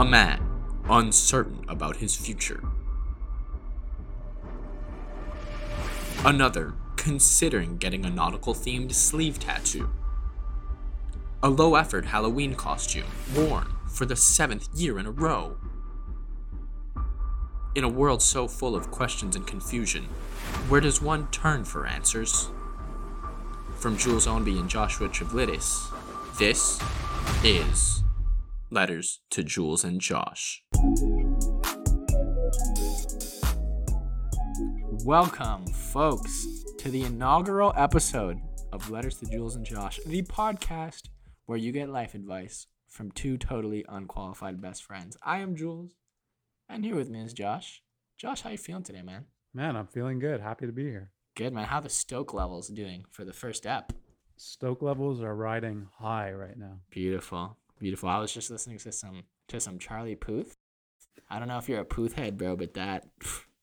A man uncertain about his future. Another considering getting a nautical themed sleeve tattoo. A low effort Halloween costume worn for the seventh year in a row. In a world so full of questions and confusion, where does one turn for answers? From Jules Onby and Joshua Triblidis, this is Letters to Jules and Josh. Welcome, folks, to the inaugural episode of Letters to Jules and Josh, the podcast where you get life advice from two totally unqualified best friends. I am Jules, and here with me is Josh. Josh, how you feeling today, man? Man, I'm feeling good. Happy to be here. Good, man. How the Stoke levels doing for the first ep? Stoke levels are riding high right now. Beautiful, beautiful. I was just listening to some to some Charlie Puth. I don't know if you're a Puth head, bro, but that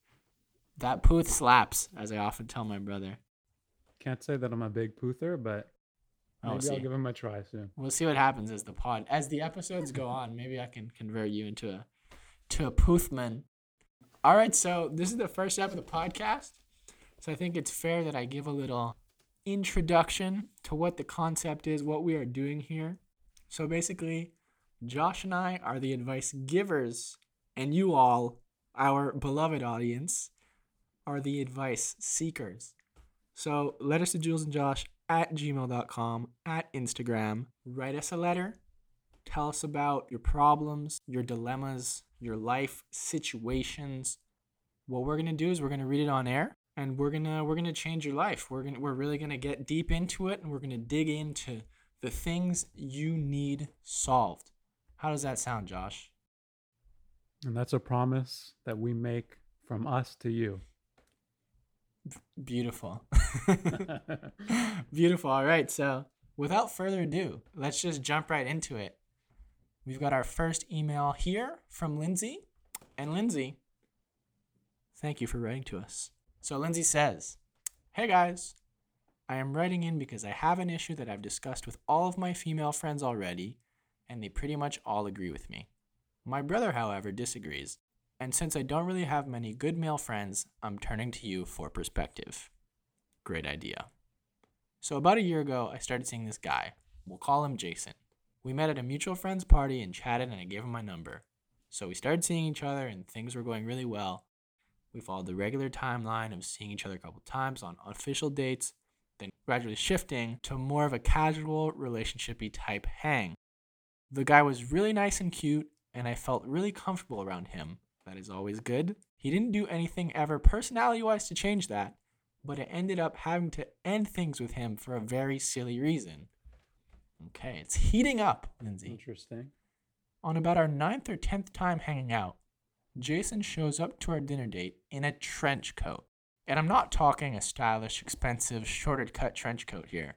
that Puth slaps, as I often tell my brother. Can't say that I'm a big Puther, but Oh, maybe see. I'll give him a try soon. We'll see what happens as the pod as the episodes go on. Maybe I can convert you into a to a Puthman. All right, so this is the first step of the podcast. So I think it's fair that I give a little introduction to what the concept is, what we are doing here. So basically, Josh and I are the advice givers, and you all, our beloved audience, are the advice seekers. So let us to Jules and Josh at gmail.com, at Instagram. Write us a letter. Tell us about your problems, your dilemmas, your life situations. What we're gonna do is we're gonna read it on air and we're gonna we're gonna change your life. We're gonna we're really gonna get deep into it and we're gonna dig into the things you need solved. How does that sound, Josh? And that's a promise that we make from us to you. Beautiful. Beautiful. All right. So, without further ado, let's just jump right into it. We've got our first email here from Lindsay. And Lindsay, thank you for writing to us. So, Lindsay says, Hey guys, I am writing in because I have an issue that I've discussed with all of my female friends already, and they pretty much all agree with me. My brother, however, disagrees and since I don't really have many good male friends, I'm turning to you for perspective. Great idea. So, about a year ago, I started seeing this guy. We'll call him Jason. We met at a mutual friend's party and chatted, and I gave him my number. So, we started seeing each other, and things were going really well. We followed the regular timeline of seeing each other a couple times on official dates, then gradually shifting to more of a casual, relationshipy type hang. The guy was really nice and cute, and I felt really comfortable around him. That is always good. He didn't do anything ever personality wise to change that, but I ended up having to end things with him for a very silly reason. Okay, it's heating up, Lindsay. Interesting. On about our ninth or tenth time hanging out, Jason shows up to our dinner date in a trench coat. And I'm not talking a stylish, expensive, shorted cut trench coat here.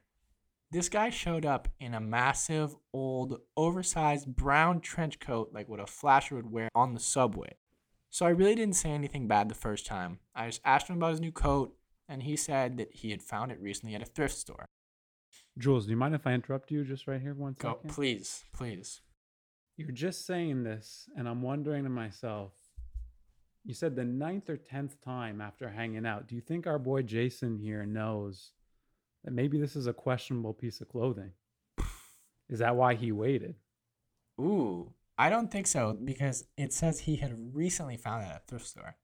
This guy showed up in a massive, old, oversized brown trench coat like what a flasher would wear on the subway. So I really didn't say anything bad the first time. I just asked him about his new coat, and he said that he had found it recently at a thrift store. Jules, do you mind if I interrupt you just right here one Go, second? please, please. You're just saying this, and I'm wondering to myself. You said the ninth or tenth time after hanging out. Do you think our boy Jason here knows that maybe this is a questionable piece of clothing? Is that why he waited? Ooh, I don't think so because it says he had recently found it at a thrift store.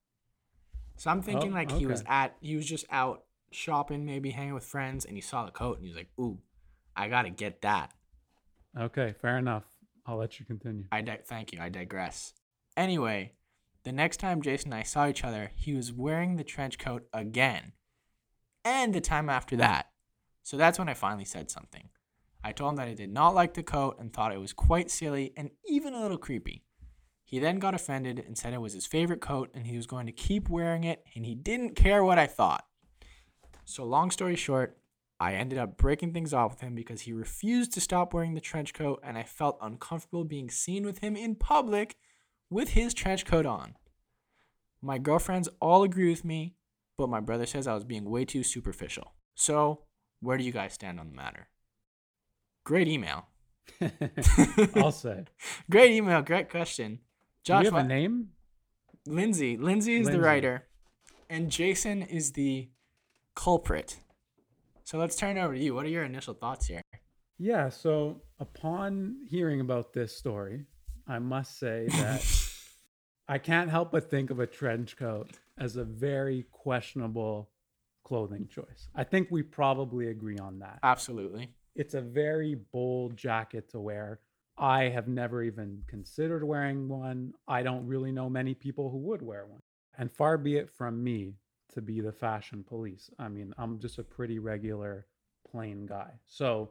So I'm thinking Oh, like he was at he was just out shopping, maybe hanging with friends, and he saw the coat and he was like, "Ooh, I gotta get that." Okay, fair enough. I'll let you continue. I di- thank you. I digress. Anyway, the next time Jason and I saw each other, he was wearing the trench coat again, and the time after that. So that's when I finally said something. I told him that I did not like the coat and thought it was quite silly and even a little creepy. He then got offended and said it was his favorite coat and he was going to keep wearing it and he didn't care what I thought. So, long story short, I ended up breaking things off with him because he refused to stop wearing the trench coat and I felt uncomfortable being seen with him in public with his trench coat on. My girlfriends all agree with me, but my brother says I was being way too superficial. So, where do you guys stand on the matter? Great email. I'll say. Great email, great question. Do we Josh, have a name? Lindsay. Lindsay is the writer, and Jason is the culprit. So let's turn it over to you. What are your initial thoughts here? Yeah, so upon hearing about this story, I must say that I can't help but think of a trench coat as a very questionable clothing choice. I think we probably agree on that. Absolutely. It's a very bold jacket to wear. I have never even considered wearing one. I don't really know many people who would wear one. And far be it from me to be the fashion police. I mean, I'm just a pretty regular, plain guy. So,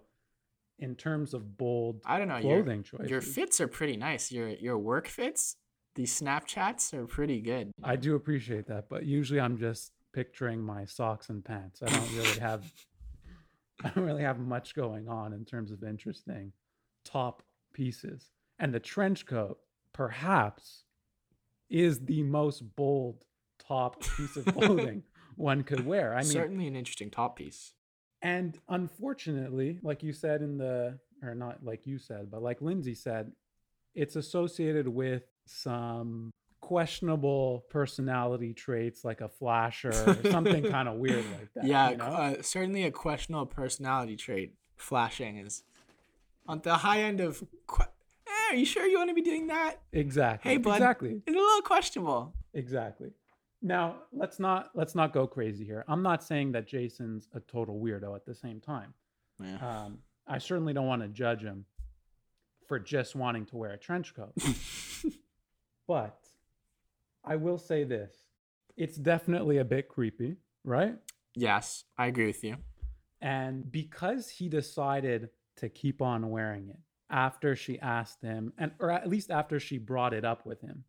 in terms of bold I don't know. Your, clothing choices, your fits are pretty nice. Your your work fits, these Snapchats are pretty good. I do appreciate that, but usually I'm just picturing my socks and pants. I don't really have I don't really have much going on in terms of interesting top pieces. And the trench coat perhaps is the most bold top piece of clothing one could wear. I mean, Certainly an interesting top piece. And unfortunately, like you said in the, or not like you said, but like Lindsay said, it's associated with some questionable personality traits like a flasher or something kind of weird like that. yeah, you know? uh, certainly a questionable personality trait. Flashing is on the high end of. Que- eh, are you sure you want to be doing that? exactly. Hey, bud. Exactly. It's a little questionable. Exactly. Now, let's not let's not go crazy here. I'm not saying that Jason's a total weirdo at the same time. Yeah. Um, I certainly don't want to judge him for just wanting to wear a trench coat. but I will say this. It's definitely a bit creepy, right? yes, I agree with you. And because he decided to keep on wearing it after she asked him, and or at least after she brought it up with him,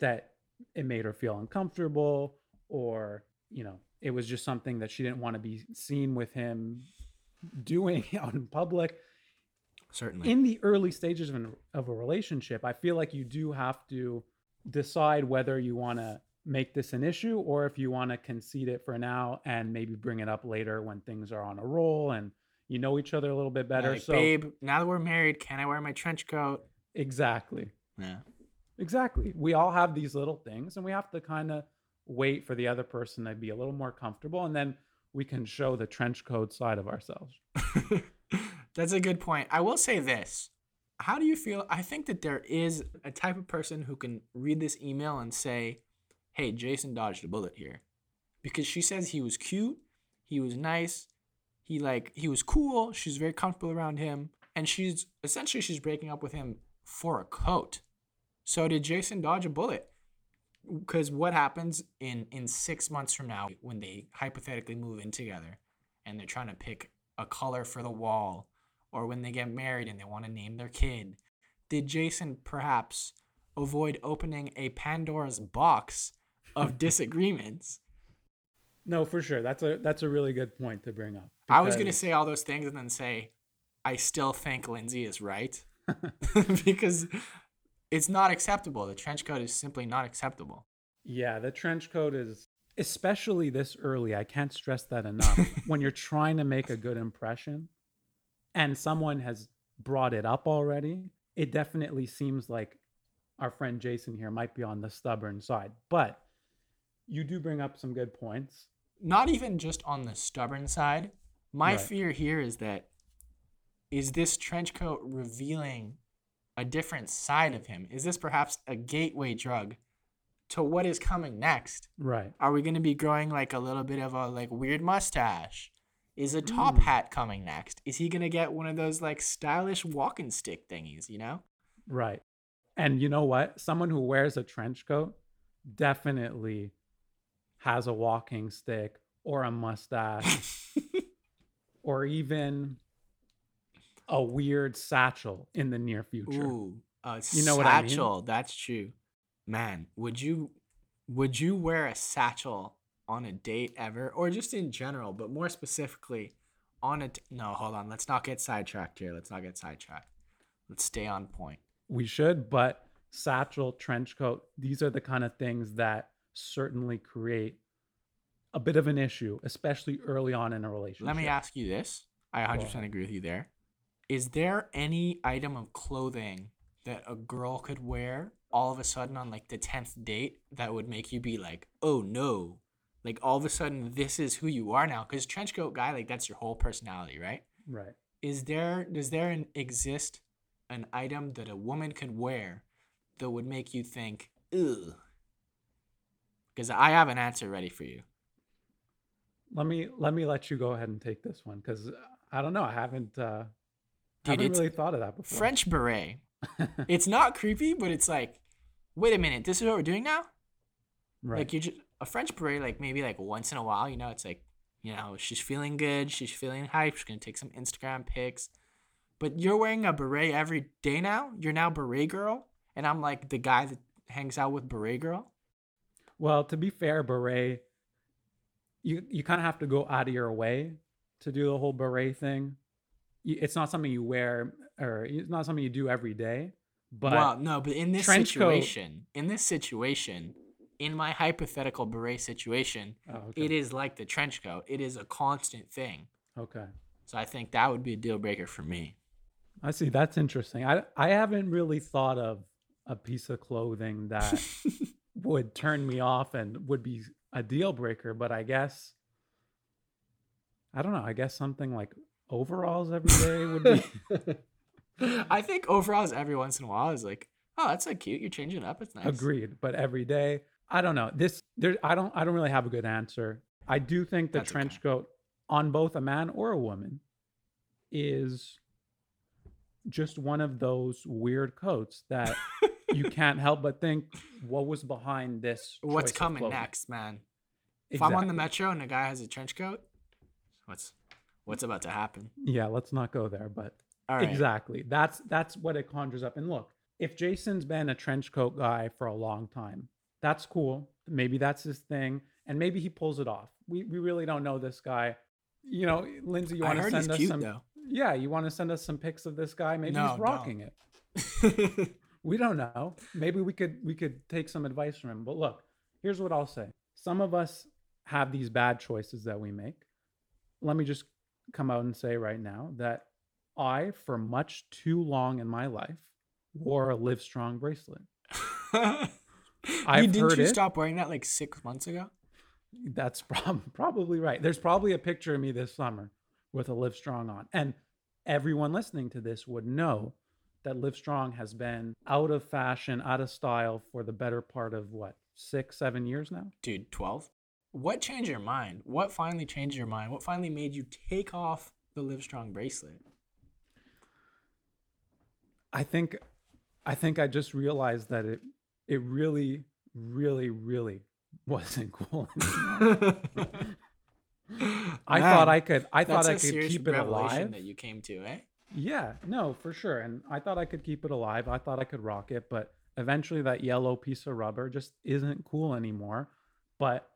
that it made her feel uncomfortable, or you know, it was just something that she didn't want to be seen with him doing out in public. Certainly. In the early stages of, an, of a relationship, I feel like you do have to decide whether you want to make this an issue or if you want to concede it for now and maybe bring it up later when things are on a roll and you know each other a little bit better. Like, so babe, now that we're married, can I wear my trench coat? exactly, Yeah. Exactly. We all have these little things, and we have to kind of wait for the other person to be a little more comfortable, and then we can show the trench coat side of ourselves. That's a good point. I will say this. How do you feel? I think that there is a type of person who can read this email and say, hey, Jason dodged a bullet here. Because she says he was cute, he was nice, he like he was cool, she's very comfortable around him, and she's essentially she's breaking up with him for a coat. So did Jason dodge a bullet? Because what happens in in six months from now when they hypothetically move in together and they're trying to pick a color for the wall or when they get married and they want to name their kid. Did Jason perhaps avoid opening a Pandora's box of disagreements? No, for sure. That's a that's a really good point to bring up. I was going to say all those things and then say, I still think Lindsay is right because it's not acceptable. The trench coat is simply not acceptable. Yeah, the trench coat is especially this early. I can't stress that enough. when you're trying to make a good impression and someone has brought it up already, it definitely seems like our friend Jason here might be on the stubborn side. But you do bring up some good points. Not even just on the stubborn side. My Right. fear here is that is this trench coat revealing a different side of him? Is this perhaps a gateway drug to what is coming next? Right. Are we going to be growing like a little bit of a like weird mustache? Is a top Mm. hat coming next? Is he going to get one of those like stylish walking stick thingies, you know? Right. And you know what? Someone who wears a trench coat definitely has a walking stick or a mustache or even a weird satchel in the near future. Ooh, a You know what I mean? satchel. That's true. Man, would you would you wear a satchel on a date ever, or just in general, but more specifically on a? T- no, hold on. Let's not get sidetracked here. Let's not get sidetracked. Let's stay on point. We should, but satchel, trench coat, these are the kind of things that certainly create a bit of an issue, especially early on in a relationship. Let me ask you this. I 100% agree with you there. Is there any item of clothing that a girl could wear all of a sudden on like the 10th date that would make you be like, oh no? Like all of a sudden, this is who you are now. Because trench coat guy, like that's your whole personality, right? Right. Is there, does there an, exist an item that a woman could wear that would make you think, ugh? Because I have an answer ready for you. Let me let me let you go ahead and take this one because I don't know. I haven't uh, Dude, haven't really thought of that before. French beret. it's not creepy, but it's like, wait a minute, this is what we're doing now? right. Like you just a French beret, like maybe like once in a while, you know, it's like, you know, she's feeling good, she's feeling hype, she's gonna take some Instagram pics. But you're wearing a beret every day now. You're now beret girl, and I'm like the guy that hangs out with beret girl. Well, to be fair, beret, you you kind of have to go out of your way to do the whole beret thing. It's not something you wear, or it's not something you do every day. But well, no, but in this trench coat- situation, in this situation, in my hypothetical beret situation, oh, okay. it is like the trench coat. It is a constant thing. okay. So I think that would be a deal breaker for me. I see. That's interesting. I I haven't really thought of a piece of clothing that would turn me off and would be a deal breaker, but I guess I don't know. I guess something like overalls every day would be I think overalls every once in a while is like, oh, that's so cute. You're changing up. It's nice. agreed. But every day, I don't know. This there I don't I don't really have a good answer. I do think the That's trench okay. coat on both a man or a woman is just one of those weird coats that you can't help but think what was behind this What's coming next, man? If I'm on the metro and a guy has a trench coat, what's what's about to happen? yeah let's not go there but All right. exactly. That's that's what it conjures up. And look if jason's been a trench coat guy for a long time that's cool. Maybe that's his thing and maybe he pulls it off. We we really don't know this guy. You know lindsay you want to send us cute some though. yeah you want to send us some pics of this guy? Maybe No, he's rocking don't. it. We don't know. Maybe we could we could take some advice from him. But look here's what i'll say. Some of us have these bad choices that we make. Let me just come out and say right now that i for much too long in my life wore a live strong bracelet I've didn't you it. stop wearing that like six months ago? that's prob- probably right there's probably a picture of me this summer with a live strong on and everyone listening to this would know that live strong has been out of fashion out of style for the better part of what six seven years now Dude, twelve. What changed your mind? What finally changed your mind? What finally made you take off the Livestrong bracelet? I think I think I just realized that it it really really really wasn't cool. anymore. I thought I could I thought I could keep it alive. that you came to, eh? Yeah, no, for sure. And I thought I could keep it alive. I thought I could rock it, but eventually that yellow piece of rubber just isn't cool anymore. But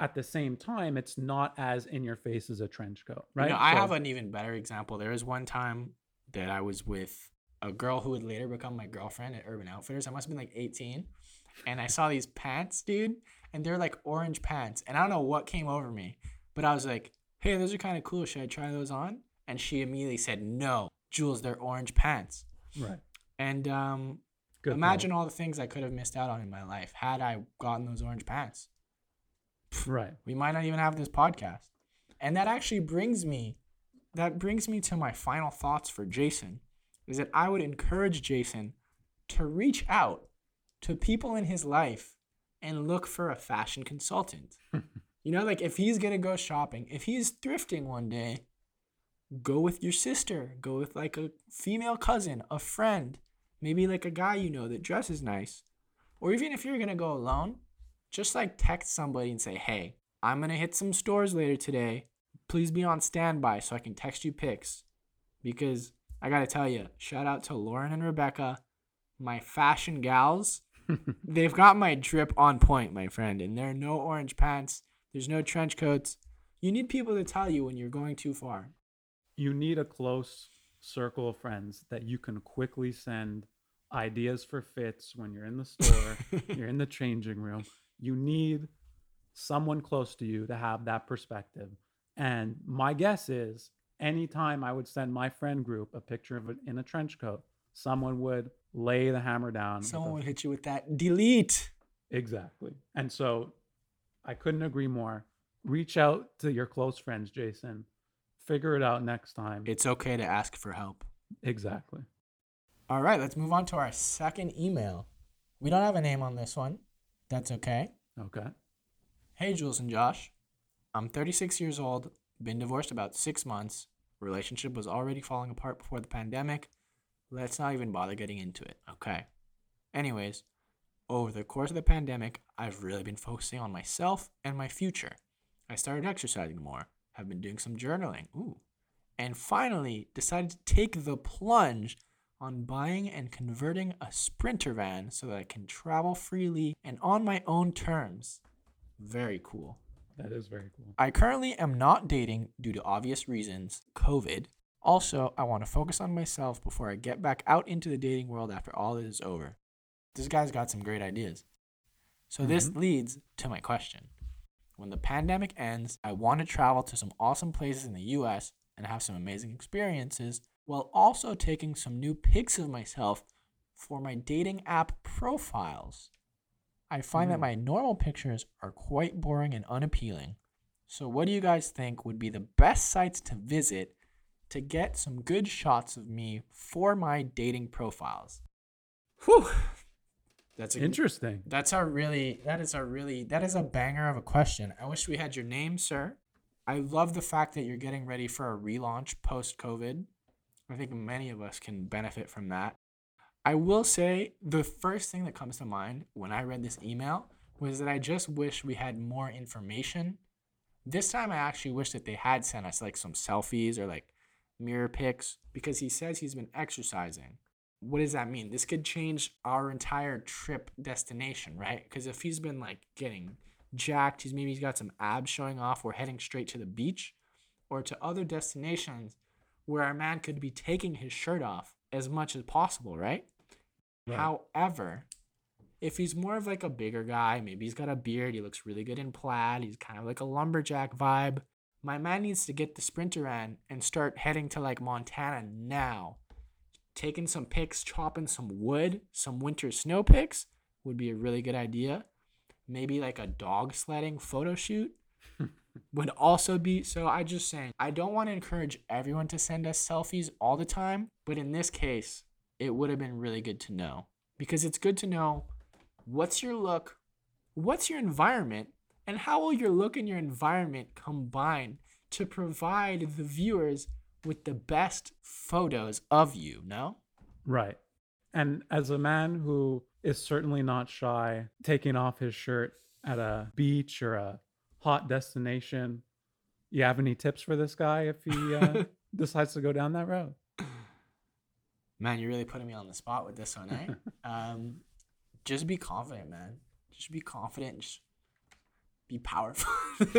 at the same time, it's not as in your face as a trench coat, right? You know, I So- have an even better example. There was one time that I was with a girl who would later become my girlfriend at Urban Outfitters. I must have been like 18. And I saw these pants, dude, and they're like orange pants. And I don't know what came over me, but I was like, hey, those are kind of cool. Should I try those on? And she immediately said, no, Jules, they're orange pants. right. And um, Good imagine all the things I could have missed out on in my life had I gotten those orange pants. Right. we might not even have this podcast. And that actually brings me that brings me to my final thoughts for Jason is that I would encourage Jason to reach out to people in his life and look for a fashion consultant. you know, like if he's going to go shopping, if he's thrifting one day, go with your sister, go with like a female cousin, a friend, maybe like a guy you know that dresses nice. Or even if you're going to go alone, just like text somebody and say, hey, I'm going to hit some stores later today. Please be on standby so I can text you pics. Because I got to tell you, shout out to Lauren and Rebecca, my fashion gals. They've got my drip on point, my friend. And there are no orange pants, there's no trench coats. You need people to tell you when you're going too far. you need a close circle of friends that you can quickly send ideas for fits when you're in the store, you're in the changing room. You need someone close to you to have that perspective. And my guess is anytime I would send my friend group a picture of it in a trench coat, someone would lay the hammer down. Someone would hit you with that delete. Exactly. And so I couldn't agree more. Reach out to your close friends, Jason. Figure it out next time. It's okay to ask for help. exactly. All right, let's move on to our second email. We don't have a name on this one. That's okay. Okay. Hey, Jules and Josh. I'm 36 years old, been divorced about six months. Relationship was already falling apart before the pandemic. Let's not even bother getting into it, okay? Anyways, over the course of the pandemic, I've really been focusing on myself and my future. I started exercising more, have been doing some journaling, ooh, and finally decided to take the plunge on buying and converting a sprinter van so that I can travel freely and on my own terms. Very cool. That is very cool. I currently am not dating due to obvious reasons, COVID. Also, I want to focus on myself before I get back out into the dating world after all this is over. This guy's got some great ideas. So, this Mhm. leads to my question. When the pandemic ends, I want to travel to some awesome places in the US and have some amazing experiences while also taking some new pics of myself for my dating app profiles. I find that Mm. my normal pictures are quite boring and unappealing. So, what do you guys think would be the best sites to visit to get some good shots of me for my dating profiles? Whew. That's a Interesting. that's a really that is a really that is a banger of a question. I wish we had your name, sir. I love the fact that you're getting ready for a relaunch post COVID. I think many of us can benefit from that. I will say the first thing that comes to mind when I read this email was that I just wish we had more information. This time I actually wish that they had sent us like some selfies or like mirror pics because he says he's been exercising what does that mean? This could change our entire trip destination, right? Because if he's been like getting jacked, he's maybe he's got some abs showing off. We're heading straight to the beach or to other destinations where our man could be taking his shirt off as much as possible, right? Right. However, if he's more of like a bigger guy, maybe he's got a beard, he looks really good in plaid, he's kind of like a lumberjack vibe. My man needs to get the sprinter in and start heading to like Montana now taking some pics, chopping some wood, some winter snow pics would be a really good idea. Maybe like a dog sledding photo shoot would also be. So I just saying, I don't want to encourage everyone to send us selfies all the time, but in this case, it would have been really good to know because it's good to know what's your look, what's your environment, and how will your look and your environment combine to provide the viewers with the best photos of you, no? Right. And as a man who is certainly not shy taking off his shirt at a beach or a hot destination, you have any tips for this guy if he uh, decides to go down that road? Man, you're really putting me on the spot with this one, eh? um, just be confident, man. Just be confident. Just be powerful.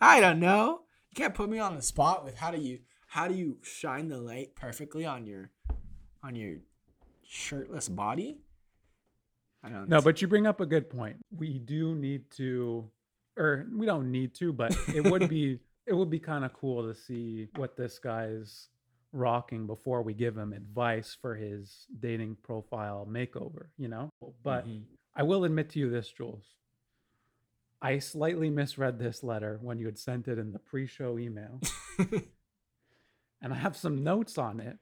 I don't know. You can't put me on the spot with how do you how do you shine the light perfectly on your on your shirtless body? I don't No, but you bring up a good point. We do need to, or we don't need to, but it would be it would be kind of cool to see what this guy's rocking before we give him advice for his dating profile makeover. You know, but Mhm. I will admit to you this, Jules. I slightly misread this letter when you had sent it in the pre-show email, and I have some notes on it,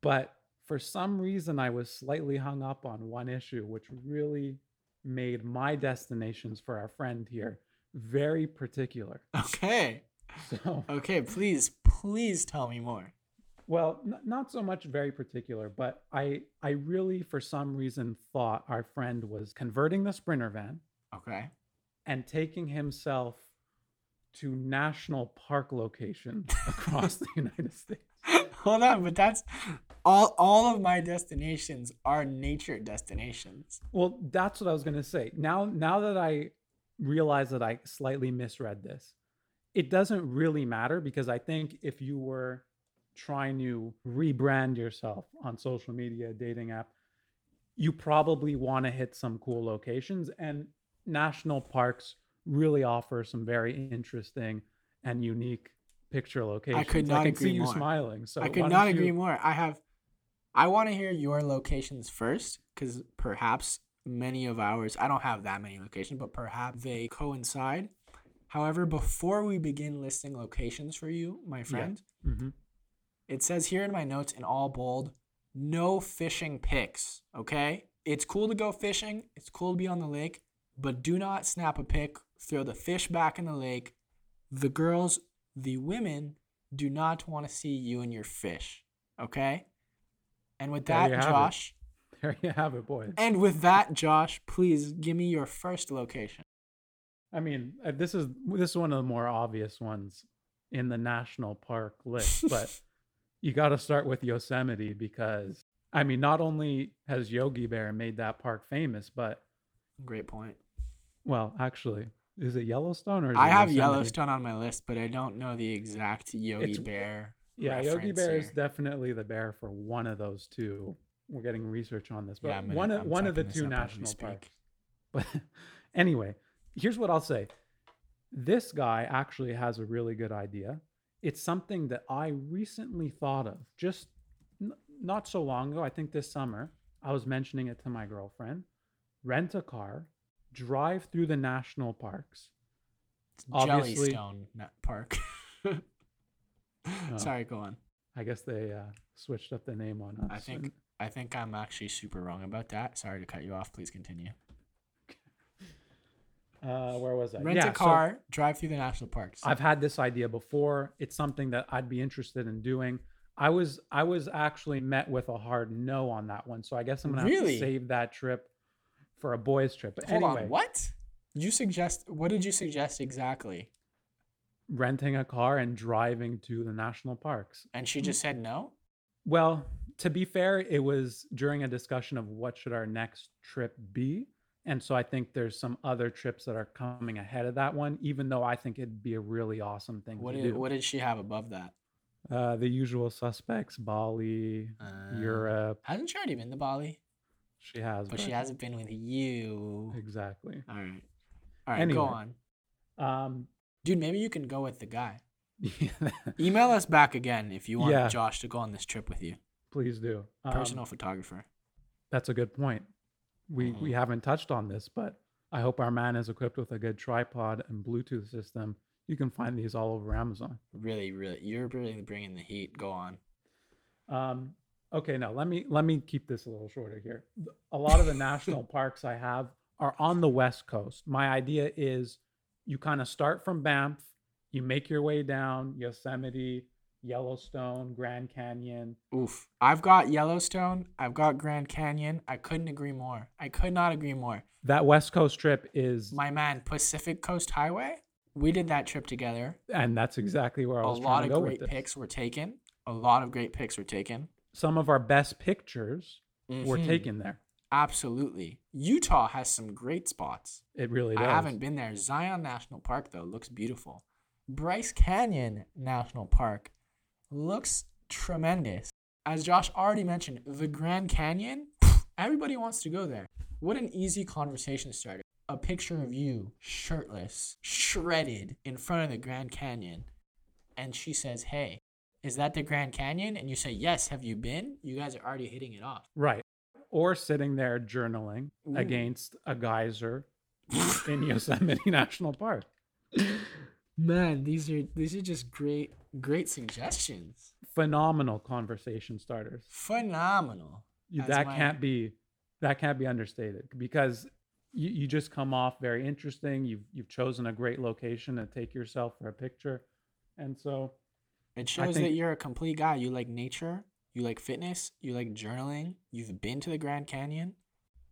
but for some reason I was slightly hung up on one issue, which really made my destinations for our friend here very particular. okay. So, Okay, please, please tell me more. well, n- not so much very particular, but I I really for some reason thought our friend was converting the sprinter van Okay. and taking himself to national park locations across the United States. Hold on, but that's all all of my destinations are nature destinations. Well, that's what I was gonna say. Now, now that I realize that I slightly misread this, it doesn't really matter because I think if you were trying to rebrand yourself on social media, dating app, you probably want to hit some cool locations, and national parks really offer some very interesting and unique picture locations. I could not I can see agree you more. smiling. So I could not you- agree more. I have I want to hear your locations first because perhaps many of ours, I don't have that many locations, but perhaps they coincide. However, before we begin listing locations for you, my friend, Mm-hmm. it says here in my notes in all bold, no fishing pics. Okay? It's cool to go fishing, it's cool to be on the lake, but do not snap a pic, throw the fish back in the lake. The girls, the women, do not want to see you and your fish. Okay? And with that. Josh, There you have it, boys. and with that, Josh, please give me your first location. I mean, uh, this is this is one of the more obvious ones in the national park list, but you got to start with Yosemite because I mean, not only has Yogi Bear made that park famous, but Great point. well, actually, is it Yellowstone or is I it have Yosemite? Yellowstone on my list, but I don't know the exact Yogi It's- Bear. Yeah, Yogi Bear is definitely the bear for one of those two. We're getting research on this, but Yeah, gonna- one of one of the two up as we national parks. But anyway, here's what I'll say. This guy actually has a really good idea. It's something that I recently thought of just n- not so long ago. I think this summer. I was mentioning it to my girlfriend. Rent a car, drive through the national parks. It's Obviously- Jellystone Park. Sorry, go on. I guess they uh, switched up the name on us. I think I think I'm actually super wrong about that. Sorry to cut you off. Please continue. uh, where was I? Rent Yeah, a so- car, drive through the national parks. I've had this idea before. It's something that I'd be interested in doing. I was I was actually met with a hard no on that one, so I guess I'm gonna have to save that trip for a boys' trip. But Hold anyway, on. What? You suggest? What did you suggest exactly? renting a car and driving to the national parks. And she just said no. Well, to be fair, it was during a discussion of what should our next trip be. And so I think there's some other trips that are coming ahead of that one, even though I think it'd be a really awesome thing What to did do. What did she have above that? Uh, the usual suspects, Bali, Uh, Europe. Hasn't she already been to Bali? She has, But she hasn't been with you. exactly. All right. All right. Anyway. Go on, Um, dude. Maybe you can go with the guy. Email us back again if you want Yeah. Josh to go on this trip with you. Please do. Um, Personal photographer. That's a good point. We we Mhm. haven't touched on this, but I hope our man is equipped with a good tripod and Bluetooth system. You can find these all over Amazon. Really, really, you're really bringing the heat. Go on. Um, okay, now let me let me keep this a little shorter here. A lot of the national parks I have are on the west coast. My idea is you kind of start from Banff, you make your way down Yosemite, Yellowstone, Grand Canyon. Oof. I've got Yellowstone. I've got Grand Canyon. I couldn't agree more. I could not agree more. That west coast trip is My man, Pacific Coast Highway. We did that trip together. and that's exactly where I A was lot trying of great pics were taken. A lot of great pics were taken. Some of our best pictures were Mhm. taken there. Absolutely. Utah has some great spots. It really does. I haven't been there. Zion National Park, though, looks beautiful. Bryce Canyon National Park looks tremendous. As Josh already mentioned, the Grand Canyon, everybody wants to go there. What an easy conversation starter. A picture of you, shirtless, shredded, in front of the Grand Canyon. And she says, Hey, is that the Grand Canyon? And you say, Yes, have you been? You guys are already hitting it off. Right. Or sitting there journaling Ooh. against a geyser in Yosemite National Park. Man, these are these are just great great suggestions. Phenomenal conversation starters. Phenomenal. You, that my- can't be that can't be understated because you, you just come off very interesting. You've you've chosen a great location to take yourself for a picture. And so It shows think- that you're a complete guy. You like nature, you like fitness, you like journaling, you've been to the Grand Canyon.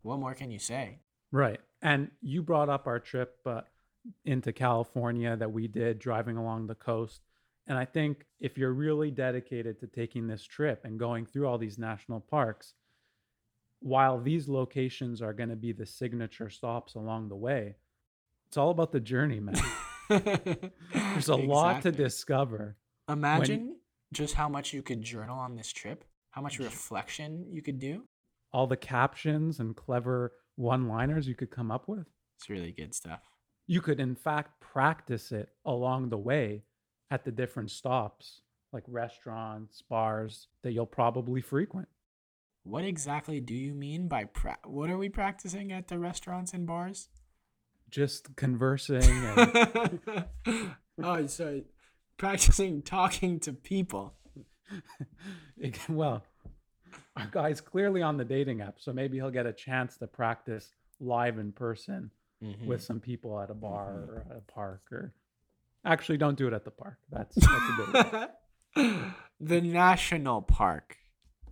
What more can you say? Right. And you brought up our trip uh, into California that we did driving along the coast. And I think if you're really dedicated to taking this trip and going through all these national parks, while these locations are going to be the signature stops along the way, it's all about the journey, man. There's a lot to discover. Imagine just how much you could journal on this trip, how much reflection you could do. All the captions and clever one liners you could come up with. It's really good stuff. You could in fact practice it along the way at the different stops like restaurants bars that you'll probably frequent What exactly do you mean by pra- what are we practicing at the restaurants and bars? Just conversing and oh, sorry practicing talking to people. it, well, our guy's clearly on the dating app, so maybe he'll get a chance to practice live in person Mm-hmm. with some people at a bar mm-hmm. or a park or actually don't do it at the park. That's that's a bit the national park,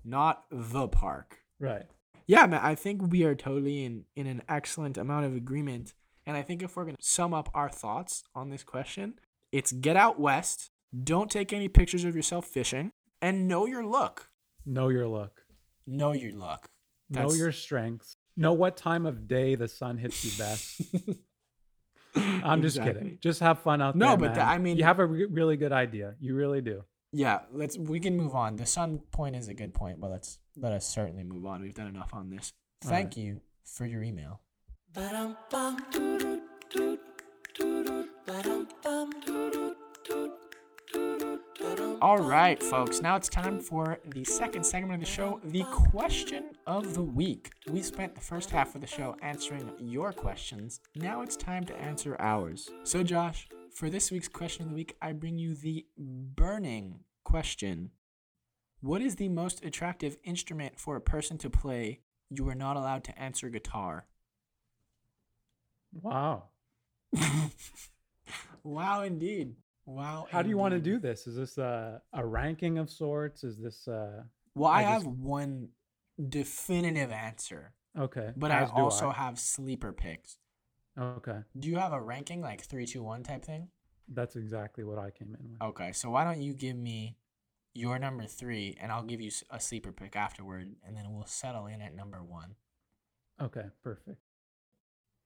not the park. right. Yeah, man, I think we are totally in in an excellent amount of agreement. And I think if we're gonna sum up our thoughts on this question, it's get out west, don't take any pictures of yourself fishing, and know your look. Know your look. Know your look. know your strengths. Know what time of day the sun hits you best. I'm just Exactly. kidding. Just have fun out No, there. No, but man. the- I mean- you have a re- really good idea. You really do. Yeah, let's we can move on. The sun point is a good point, but let's let us certainly move on. We've done enough on this. All Thank right. you for your email. All right, folks. Now it's time for the second segment of the show, the question of the week. We spent the first half of the show answering your questions. Now it's time to answer ours. So, Josh, for this week's question of the week, I bring you the burning question What is the most attractive instrument for a person to play? You are not allowed to answer guitar. Wow. wow, indeed. Wow. How do you want to do this? Is this a, a ranking of sorts? Is this uh Well, I, I have just- one definitive answer, okay? but I as also have sleeper picks. Okay. Do you have a ranking like three, two, one type thing? That's exactly what I came in with. Okay, so why don't you give me your number three, and I'll give you a sleeper pick afterward, and then we'll settle in at number one. Okay, perfect.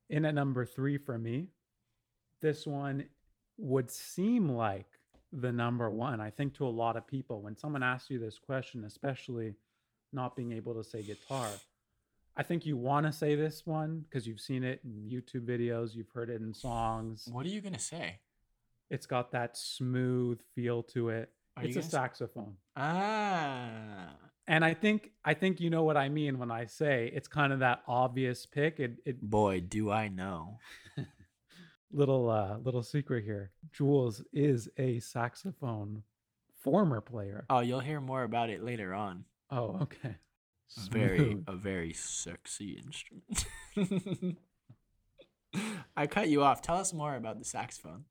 In at number three for me, this one would seem like the number one. I think to a lot of people, when someone asks you this question, especially not being able to say guitar, I think you want to say this one because you've seen it in YouTube videos, you've heard it in songs. What are you gonna say? It's got that smooth feel to it. Are it's a gonna saxophone. Ah, And I think I think you know what I mean when I say it's kind of that obvious pick. It it boy, do I know. little uh little secret here. Jules is a saxophone former player. Oh, you'll hear more about it later on. Oh, okay. Very, a very sexy instrument. I cut you off. Tell us more about the saxophone.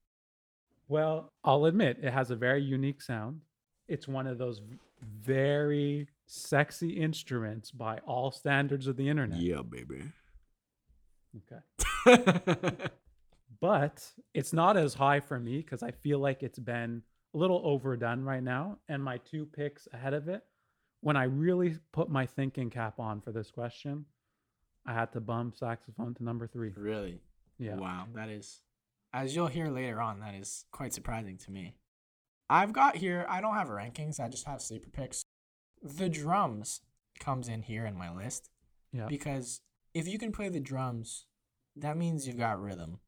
Well, I'll admit it has a very unique sound. It's one of those very sexy instruments by all standards of the internet. Yeah, baby. Okay. But it's not as high for me because I feel like it's been a little overdone right now. And my two picks ahead of it, when I really put my thinking cap on for this question, I had to bump saxophone to number three. really? Yeah. Wow, that is, as you'll hear later on, that is quite surprising to me. I've got here, I don't have rankings, I just have sleeper picks. The drums comes in here in my list Yeah. because if you can play the drums, that means you've got rhythm.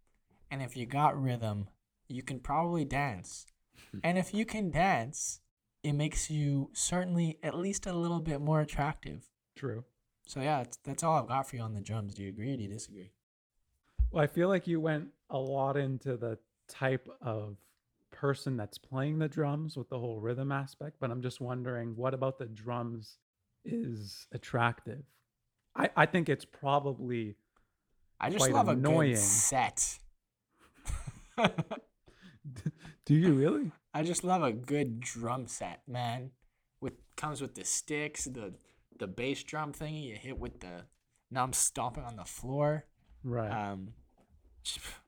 And if you got rhythm, you can probably dance. Hmm. and if you can dance, it makes you certainly at least a little bit more attractive. True. So yeah, that's, that's all I've got for you on the drums. Do you agree or do you disagree? Well, I feel like you went a lot into the type of person that's playing the drums with the whole rhythm aspect, but I'm just wondering what about the drums is attractive? I, I think it's probably I just Quite love a annoying. good set. Do you really? I just love a good drum set, man. With comes with the sticks, the the bass drum thingy you hit with the. Now I'm stomping on the floor. Right. Um,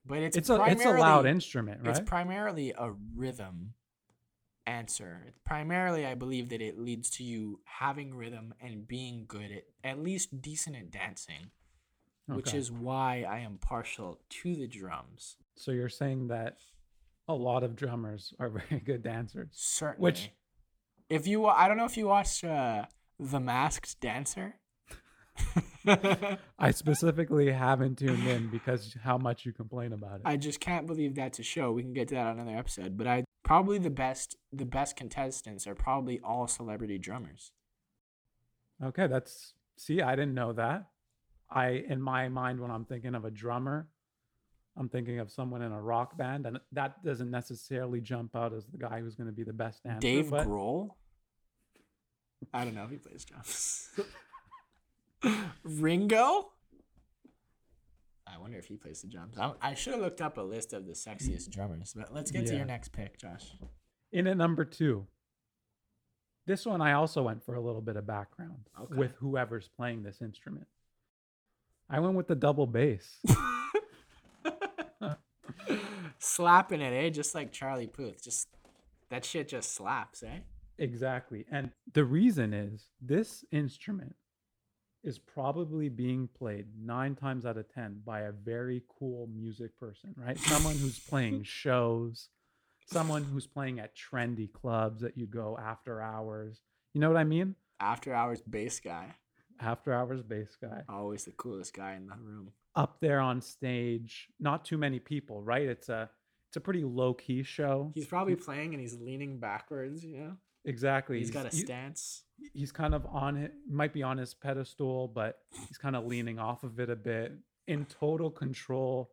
but it's it's a it's a loud instrument, right? It's primarily a rhythm answer. It's primarily, I believe, that it leads to you having rhythm and being good at at least decent at dancing, which is why I am partial to the drums. So you're saying that a lot of drummers are very good dancers. Certainly. Which, if you, I don't know if you watched uh, The Masked Dancer. I specifically haven't tuned in because how much you complain about it. I just can't believe that's a show. We can get to that on another episode. But I probably the best the best contestants are probably all celebrity drummers. Okay, that's see, I didn't know that. I in my mind when I'm thinking of a drummer, I'm thinking of someone in a rock band, and that doesn't necessarily jump out as the guy who's going to be the best dancer. Dave but Grohl. I don't know if he plays drums. Ringo. I wonder if he plays the drums. I, I should have looked up a list of the sexiest drummers, but let's get to your next pick, Josh. in at number two, this one I also went for a little bit of background Okay. with whoever's playing this instrument. I went with the double bass. Slapping it, eh? Just like Charlie Puth. Just that shit just slaps, eh? Exactly. And the reason is this instrument is probably being played nine times out of 10 by a very cool music person, right? Someone who's playing shows, someone who's playing at trendy clubs that you go after hours. You know what I mean? After hours bass guy. After hours bass guy. Always the coolest guy in the room. Up there on stage, not too many people, right? It's a it's a pretty low key show. He's probably playing and he's leaning backwards, you know? exactly. he's got a stance. he's kind of on it might be on his pedestal but he's kind of leaning off of it a bit in total control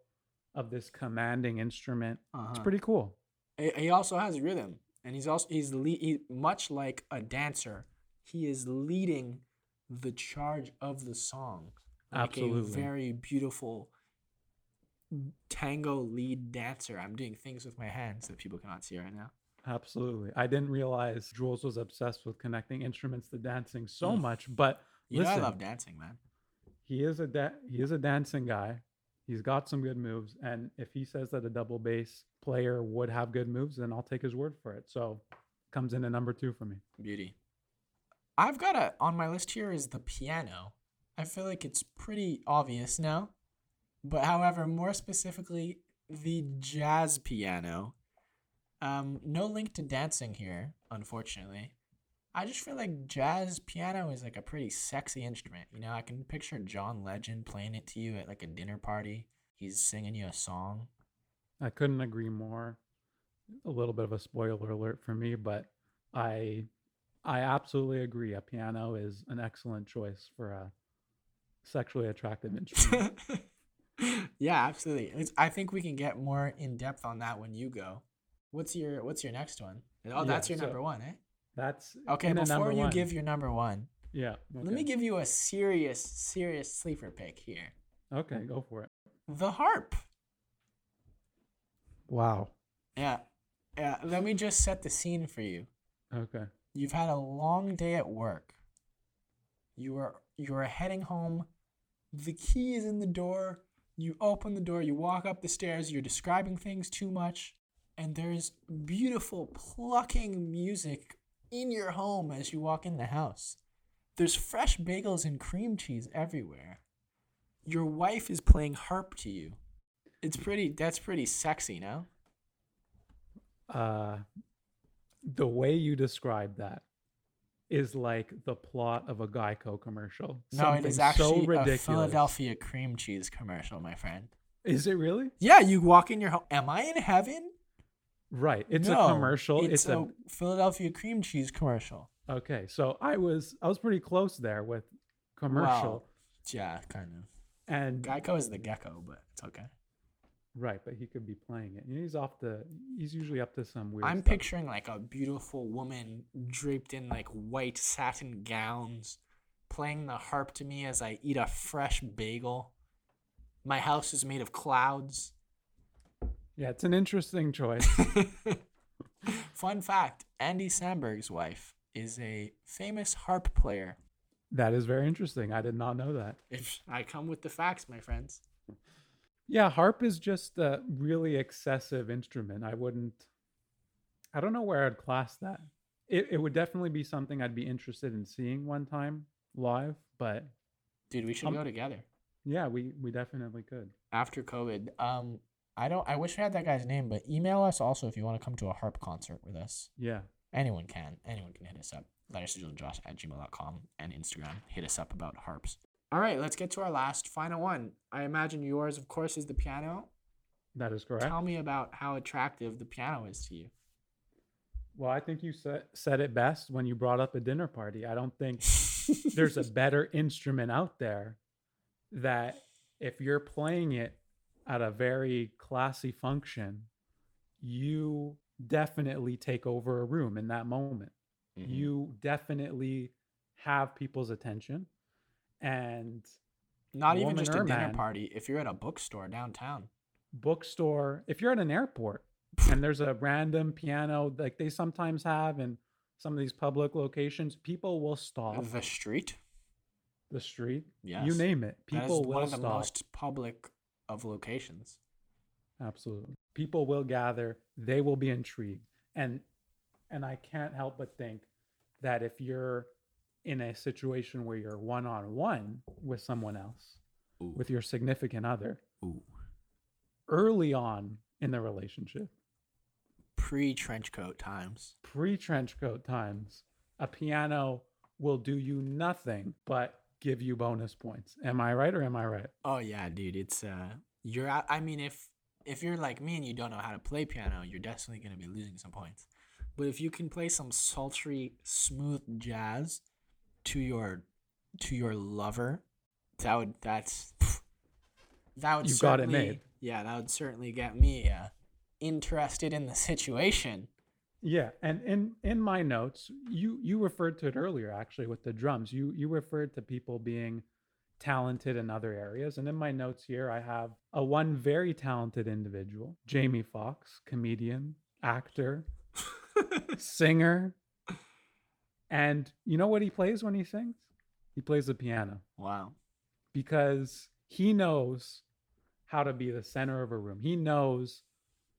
of this commanding instrument it's Uh-huh. pretty cool He also has rhythm, and he's also he's le- he, much like a dancer. He is leading the charge of the song, like Absolutely. very beautiful tango lead dancer. I'm doing things with my hands that people cannot see right now. absolutely i didn't realize jules was obsessed with connecting instruments to dancing so Mm. much but You listen know I love dancing, man. he is a da- he is a dancing guy he's got some good moves and if he says that a double bass player would have good moves then i'll take his word for it so comes in at number two for me Beauty. I've got a on my list here is the piano. I feel like it's pretty obvious now. But however, more specifically, the jazz piano. Um, no link to dancing here, unfortunately. I just feel like jazz piano is like a pretty sexy instrument. You know, I can picture John Legend playing it to you at like a dinner party. He's singing you a song. I couldn't agree more. A little bit of a spoiler alert for me, but I I absolutely agree. A piano is an excellent choice for a sexually attractive instrument. yeah, absolutely. It's, I think we can get more in depth on that when you go. What's your What's your next one? Oh, Yeah, that's your so- number one, eh? That's Okay, before you one. give your number one, yeah. let me give you a serious, serious sleeper pick here. Okay, go for it. The harp. Wow. Yeah, yeah. Let me just set the scene for you. Okay. You've had a long day at work. You are you are heading home. The key is in the door. You open the door, you walk up the stairs, you're describing things too much, and there's beautiful plucking music in your home as you walk in the house. There's fresh bagels and cream cheese everywhere. Your wife is playing harp to you. It's pretty that's pretty sexy, no? Uh the way you describe that is like the plot of a Geico commercial. No, it is actually so ridiculous. a Philadelphia cream cheese commercial, my friend. Is it really? Yeah, you walk in your home. Am I in heaven? Right. It's No, a commercial. It's, It's, a, a Philadelphia cream cheese commercial. Okay, so I was I was pretty close there with commercial Wow. Yeah, kind of. and Geico is the gecko, but it's okay. Right, but he could be playing it. He's off the he's usually up to some weird I'm stuff. picturing like a beautiful woman draped in like white satin gowns, playing the harp to me as I eat a fresh bagel. My house is made of clouds. Yeah, it's an interesting choice. Fun fact Andy Samberg's wife is a famous harp player. that is very interesting. I did not know that. If I come with the facts, my friends. Yeah, harp is just a really excessive instrument. I wouldn't I don't know where I'd class that. It it would definitely be something I'd be interested in seeing one time live, but Dude, we should Um, go together yeah, we we definitely could. after COVID. Um, I don't. I wish I had that guy's name, but email us also if you want to come to a harp concert with us. Yeah. Anyone can. Anyone can hit us up. Josh at gmail.com and Instagram. Hit us up about harps. All right, let's get to our last final one. I imagine yours, of course, is the piano. That is correct. Tell me about how attractive the piano is to you. Well, I think you said said it best when you brought up a dinner party. I don't think there's a better instrument out there that if you're playing it at a very classy function, you definitely take over a room in that moment. Mhm. You definitely have people's attention. And Not even just a dinner party. If you're at a bookstore downtown, bookstore, if you're at an airport and there's a random piano like they sometimes have in some of these public locations, people will stop the street. the street. Yes, You name it. People will one of the stop. most public of locations. Absolutely. People will gather, they will be intrigued. And and I can't help but think that if you're in a situation where you're one on one with someone else, Ooh. with your significant other, Ooh. early on in the relationship, Pre trench coat times. pre trench coat times, a piano will do you nothing but give you bonus points. Am I right or am I right? Oh yeah, dude. It's uh, you're. I mean, if if you're like me and you don't know how to play piano, you're definitely gonna be losing some points. But if you can play some sultry, smooth jazz to your to your lover, that would that's that would You've got it certainly- made. Yeah, that would certainly get me uh, interested in the situation. Yeah, and in in my notes, you you referred to it earlier actually with the drums. You you referred to people being talented in other areas, and in my notes here, I have a one very talented individual, Jamie Foxx, comedian, actor, singer, and you know what he plays when he sings? He plays the piano wow. because he knows how to be the center of a room. He knows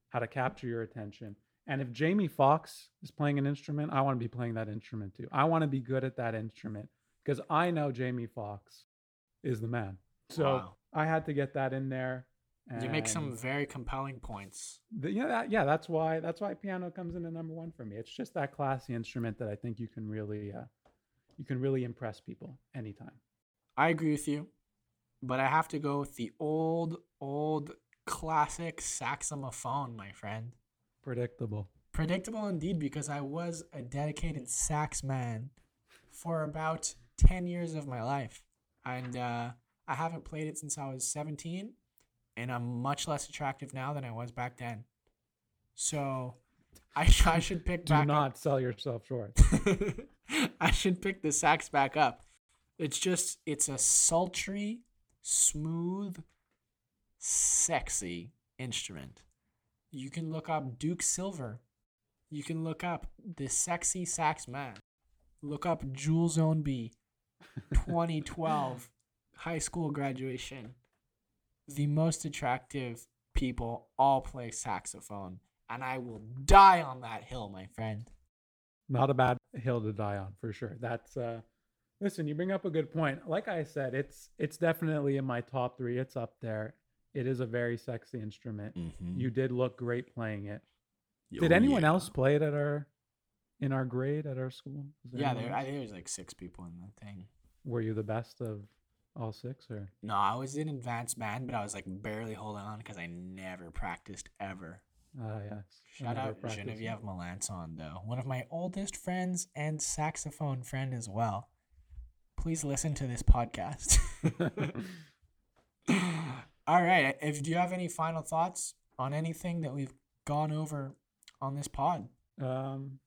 how to capture your attention. And if Jamie Foxx is playing an instrument, I want to be playing that instrument too. I want to be good at that instrument because I know Jamie Foxx is the man. So Wow. I had to get that in there. You make some very compelling points. the, yeah, that, yeah, that's why that's why piano comes in at number one for me. It's just that classy instrument that I think you can really uh, you can really impress people anytime. I agree with you, but I have to go with the old, old classic saxophone, my friend. Predictable. Predictable indeed, because I was a dedicated sax man for about 10 years of my life. And uh, I haven't played it since I was 17, and I'm much less attractive now than I was back then. So I, sh- I should pick Do back up not sell yourself short. I should pick the sax back up. It's just it's a sultry, smooth, sexy instrument. You can look up Duke Silver. You can look up the sexy sax man. Look up Jules Zone B, 2012, high school graduation. The most attractive people all play saxophone, and I will die on that hill, my friend. not a bad hill to die on for sure. That's uh listen, you bring up a good point. Like I said, it's it's definitely in my top 3. It's up there. It is a very sexy instrument. Mm-hmm. You did look great playing it. Did anyone else play it at our in our grade at our school? Was Yeah, there. I think there was like six people in the thing. Were you the best of all six or No, I was in advanced band, but I was like barely holding on because I never practiced ever. ah yes. I Shout out practiced. Genevieve Melanson, though, one of my oldest friends and saxophone friend as well. Please listen to this podcast. All right. If do you have any final thoughts on anything that we've gone over on this pod? Um,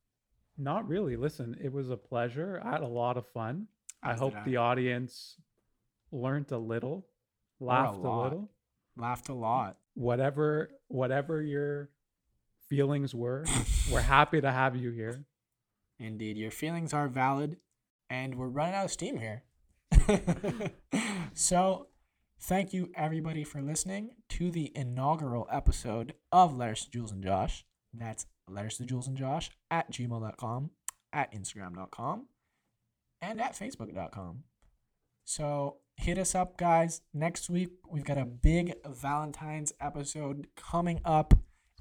not really. Listen, it was a pleasure. I had a lot of fun. I hope the audience learned a little, laughed a, lot. little. Laughed a lot. Whatever, whatever your feelings were, we're happy to have you here. Indeed, your feelings are valid, and we're running out of steam here. so, thank you everybody for listening to the inaugural episode of Letters to Jules and Josh. That's Letters to Jules and Josh at gmail.com, at instagram.com, and at facebook.com. So, hit us up, guys. Next week, we've got a big Valentine's episode coming up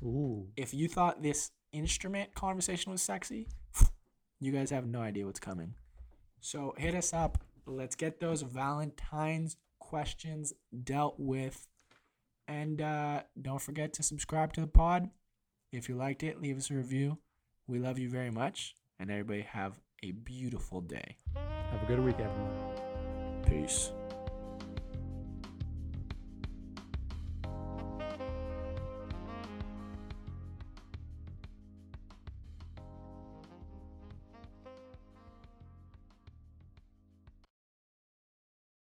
Ooh, if you thought this instrument conversation was sexy, you guys have no idea what's coming. So hit us up. Let's get those Valentine's questions dealt with. And uh, don't forget to subscribe to the pod. If you liked it, leave us a review. We love you very much. And everybody have a beautiful day. Have a good week, everyone. Peace.